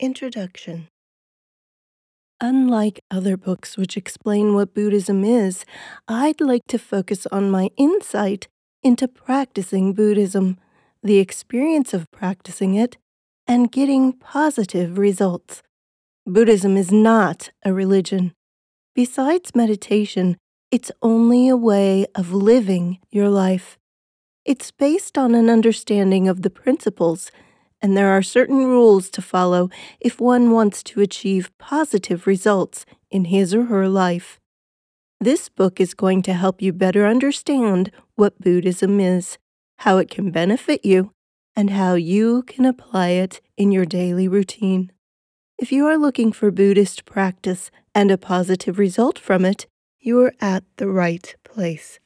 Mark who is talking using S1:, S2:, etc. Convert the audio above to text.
S1: Introduction Unlike other books which explain what Buddhism is, I'd like to focus on my insight into practicing Buddhism, the experience of practicing it, and getting positive results. Buddhism is not a religion. Besides meditation, it's only a way of living your life. It's based on an understanding of the principles, and there are certain rules to follow if one wants to achieve positive results in his or her life. This book is going to help you better understand what Buddhism is, how it can benefit you, and how you can apply it in your daily routine. If you are looking for Buddhist practice and a positive result from it, you are at the right place.